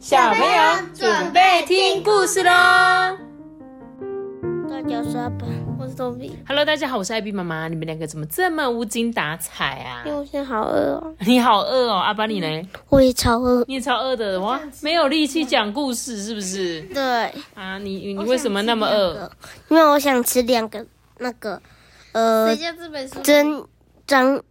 小朋友准备听故事喽！大家是阿爸，我是豆比。Hello，大家好，我是艾比妈妈。你们两个怎么这么无精打采啊因为？我现在好饿哦，你好饿哦，阿爸你呢？我也超饿。你也超饿的哇，没有力气讲故事是不是？对，啊，你你你为什么那么饿？因为我想吃两个那个呃谁家这本书？蒸章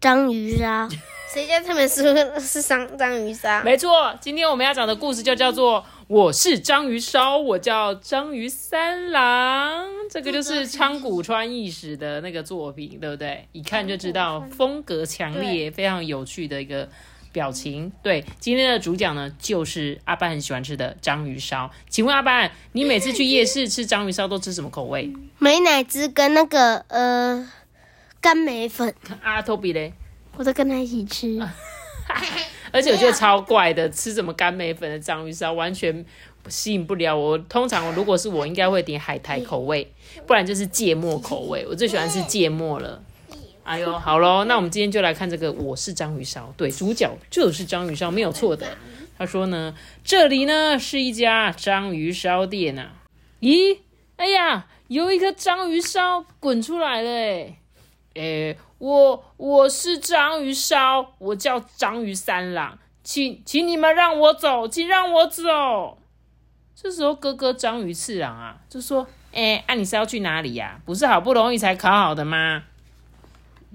章鱼烧。谁家这本书是章章鱼烧？没错，今天我们要讲的故事就叫做《我是章鱼烧》，我叫章鱼三郎。这个就是仓谷川义史的那个作品，对不对？一看就知道风格强烈、非常有趣的一个表情。对，今天的主角呢，就是阿班很喜欢吃的章鱼烧。请问阿班，你每次去夜市吃章鱼烧都吃什么口味？美乃滋跟那个呃干梅粉，阿托比嘞？我都跟他一起吃。而且我觉得超怪的，吃什么干梅粉的章鱼烧完全吸引不了我。通常如果是我，应该会点海苔口味，不然就是芥末口味。我最喜欢吃芥末了。哎呦，好喽，那我们今天就来看这个《我是章鱼烧》。对，主角就是章鱼烧，没有错的。他说呢，这里呢是一家章鱼烧店啊。咦，哎呀，有一颗章鱼烧滚出来了哎。诶，我我是章鱼烧，我叫章鱼三郎，请请你们让我走，请让我走。这时候哥哥章鱼次郎啊，就说：“哎，啊你是要去哪里呀、不是好不容易才考好的吗？”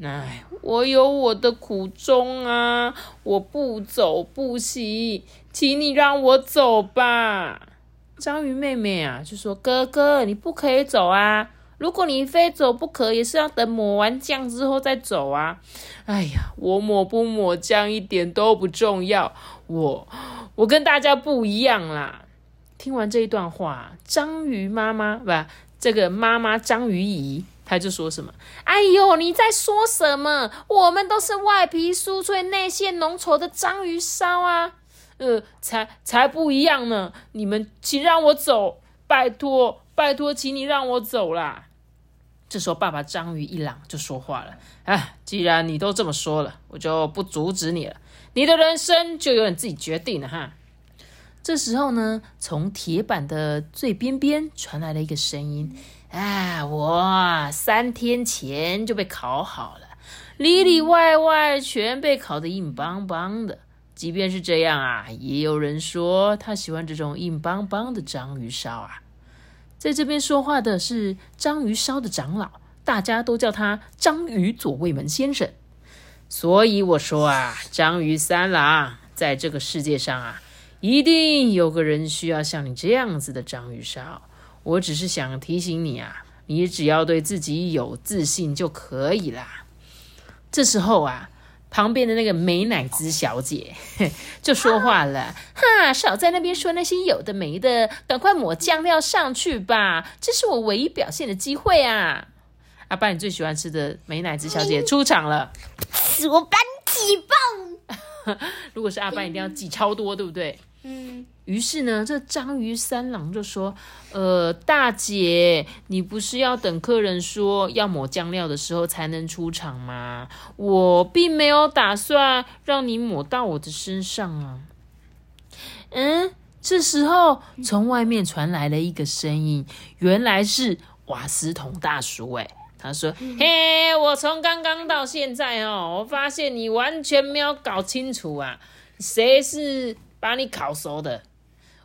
哎，我有我的苦衷啊，我不走不行，请你让我走吧。章鱼妹妹啊，就说：“哥哥，你不可以走啊！如果你非走不可，也是要等抹完酱之后再走啊。”哎呀，我抹不抹酱一点都不重要，我我跟大家不一样啦。听完这一段话，章鱼妈妈不，这个妈妈章鱼姨，她就说什么：“哎呦，你在说什么？我们都是外皮酥脆、内馅浓稠的章鱼烧啊！呃，才才不一样呢！你们请让我走，拜托，拜托，请你让我走啦！”这时候，爸爸章鱼一郎就说话了：“啊，既然你都这么说了，我就不阻止你了。你的人生就由你自己决定了哈。”这时候呢，从铁板的最边边传来了一个声音：“啊，我三天前就被烤好了，里里外外全被烤得硬邦邦的。即便是这样啊，也有人说他喜欢这种硬邦邦的章鱼烧啊。”在这边说话的是章鱼烧的长老，大家都叫他章鱼左卫门先生。所以我说啊，章鱼三郎，在这个世界上啊，一定有个人需要像你这样子的章鱼烧。我只是想提醒你啊，你只要对自己有自信就可以啦。这时候啊，旁边的那个美乃滋小姐 就说话了：“哈，少在那边说那些有的没的，赶快抹酱料上去吧，这是我唯一表现的机会啊！”阿爸，你最喜欢吃的美乃滋小姐出场了。是我把你挤爆！如果是阿班，一定要挤超多，对不对？嗯，于是呢，这章鱼三郎就说：“呃，大姐，你不是要等客人说要抹酱料的时候才能出场吗？我并没有打算让你抹到我的身上啊。”嗯，这时候从外面传来了一个声音，原来是瓦斯桶大叔。哎，他说：“嘿，我从刚刚到现在哦，我发现你完全没有搞清楚啊，谁是？”把你烤熟的，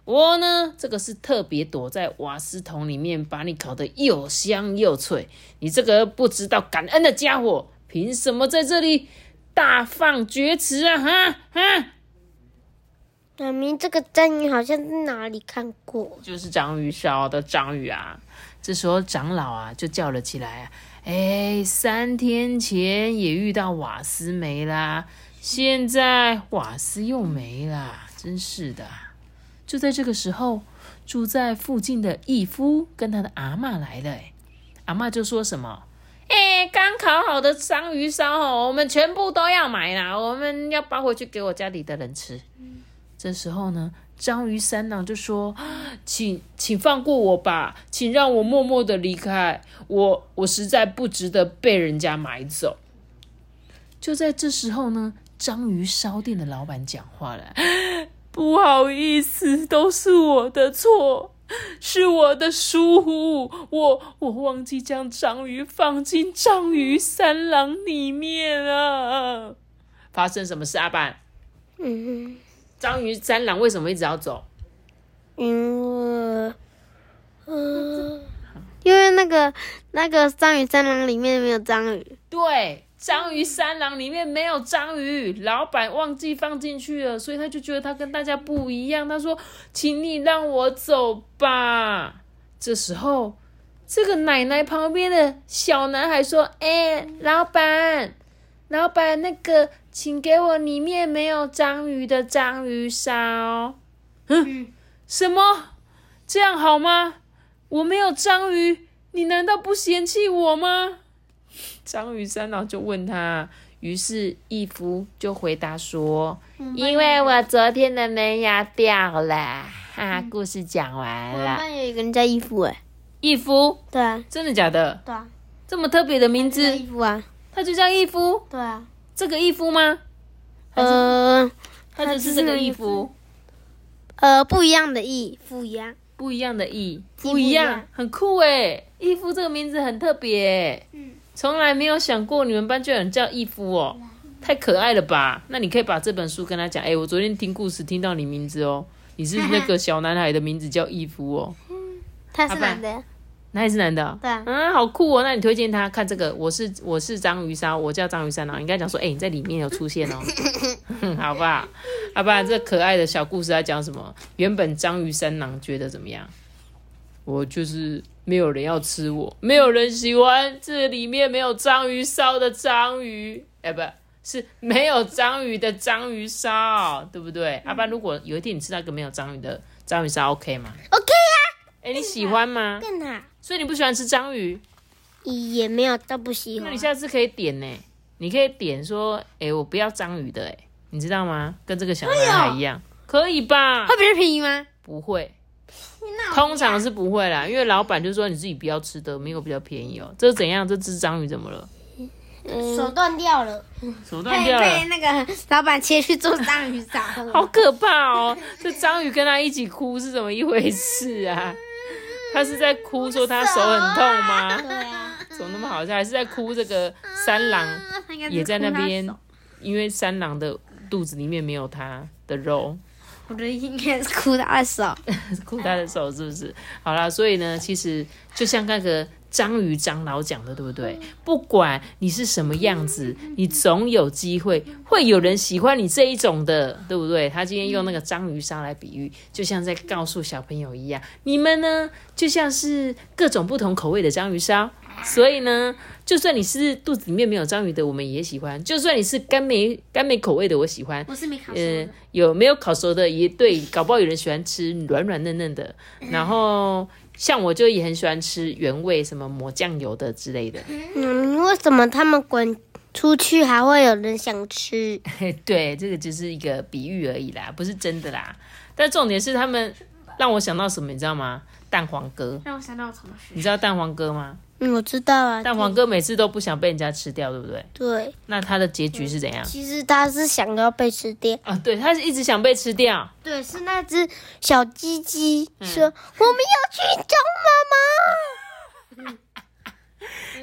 我呢，这个是特别躲在瓦斯桶里面，把你烤得又香又脆。你这个不知道感恩的家伙，凭什么在这里大放厥词啊？哈哈！妈咪，这个章鱼好像在哪里看过？就是章鱼烧的章鱼啊！这时候长老啊就叫了起来啊，哎，三天前也遇到瓦斯没啦，现在瓦斯又没啦。真是的！就在这个时候，住在附近的义夫跟他的阿嬷来了。阿嬷就说什么：“哎，刚烤好的章鱼烧哦，我们全部都要买啦，我们要包回去给我家里的人吃。”这时候呢，章鱼三郎就说：“请，请放过我吧，请让我默默的离开，我我实在不值得被人家买走。”就在这时候呢。章鱼烧店的老板讲话了：“不好意思，都是我的错。是我的疏忽，我我忘记将章鱼放进章鱼三郎里面了。发生什么事，阿爸？嗯，章鱼三郎为什么一直要走？因为，嗯，因为那个那个章鱼三郎里面没有章鱼，对，章鱼三郎里面没有章鱼，老板忘记放进去了，所以他就觉得他跟大家不一样。他说：“请你让我走吧。”这时候，这个奶奶旁边的小男孩说：“哎、老板，老板，那个，请给我里面没有章鱼的章鱼烧。”嗯，什么？这样好吗？我没有章鱼，你难道不嫌弃我吗？章鱼三郎就问他，于是义夫就回答说：“因为我昨天的门牙掉了。”哈，故事讲完我们了。有一个人叫义父，哎，义夫，对啊，真的假的？对啊，这么特别的名字，义夫啊，他就叫义夫。对啊，这个义夫吗？呃他就是这个义夫，呃，不一样的义，不一样，不一样的义，不不一样很酷诶。义夫这个名字很特别，嗯，从来没有想过你们班就有人叫义夫哦，太可爱了吧？那你可以把这本书跟他讲，哎、我昨天听故事听到你名字哦，你是那个小男孩的名字叫义夫哦，他是男的，那也是男的哦、对啊嗯，好酷哦！那你推荐他看这个？我是我是章鱼烧，我叫章鱼三郎。你跟他讲说，哎、你在里面有出现哦，好吧好？好吧，这可爱的小故事在讲什么？原本章鱼三郎觉得怎么样？我就是没有人要吃我，没有人喜欢这里面没有章鱼烧的章鱼，哎、不是没有章鱼的章鱼烧，对不对？阿、爸，如果有一天你吃到一个没有章鱼的章鱼烧，OK 吗 OK 啊，哎、你喜欢吗？更好所以你不喜欢吃章鱼？也没有到不喜欢那你，下次可以点呢，你可以点说，哎、我不要章鱼的，哎，你知道吗？跟这个小男孩一样，可以吧？会比较便宜吗？不会，通常是不会啦，因为老板就说你自己不要吃的，没有比较便宜哦。这是怎样？这只章鱼怎么了？手断掉了，手断掉了，那个老板切去做章鱼烧，好可怕哦！这章鱼跟他一起哭是怎么一回事啊？他是在哭说他手很痛吗？对啊，怎么那么好笑？还是在哭这个三郎也在那边，因为三郎的肚子里面没有他的肉，我觉得应该是哭他的手。哭他的手是不是？好啦，所以呢，其实就像那个章鱼长老讲的，对不对？不管你是什么样子，你总有机会会有人喜欢你这一种的，对不对？他今天用那个章鱼烧来比喻，就像在告诉小朋友一样，你们呢就像是各种不同口味的章鱼烧。所以呢，就算你是肚子里面没有章鱼的，我们也喜欢；就算你是干梅干梅口味的，我喜欢。我是没考呃，有没有烤熟的也对，搞不好有人喜欢吃软软嫩嫩的。然后像我就也很喜欢吃原味，什么抹酱油的之类的。嗯，为什么他们滚出去还会有人想吃？对，这个只是一个比喻而已啦，不是真的啦。但重点是他们让我想到什么，你知道吗？蛋黄哥，让我想到我同学。你知道蛋黄哥吗？嗯，我知道啊，蛋黄哥每次都不想被人家吃掉，对不对？对，那他的结局是怎样？其实他是想要被吃掉。啊，对，他是一直想被吃掉。对，是那只小鸡鸡说：“我们要去找妈妈。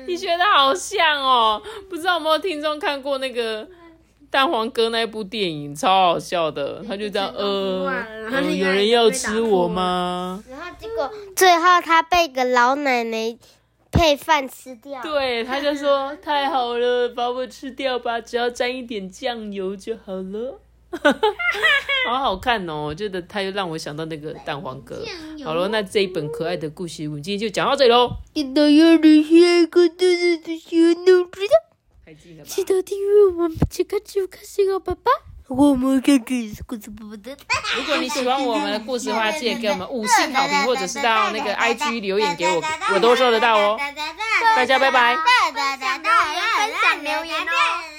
你觉得好像哦？不知道有没有听众看过那个蛋黄哥那部电影，超好笑的。他就这样，呃，呃有人要吃我吗？”然后结果最后他被个老奶奶配饭吃掉。对，他就说太好了，把我吃掉吧，只要沾一点酱油就好了。好好看哦，我觉得他又让我想到那个蛋黄哥。好了，那这一本可爱的故事，我们今天就讲到这里喽。记得要留下一个大大的小脑知道，太近了吧？记得订阅我们这个就开心哦，爸爸。我们这个是故事不不的。如果你喜欢我们的故事的话，记得给我们五 星好评，或者是到那个 IG 留言给我，我都收得到哦。大家拜拜。分享留言哦。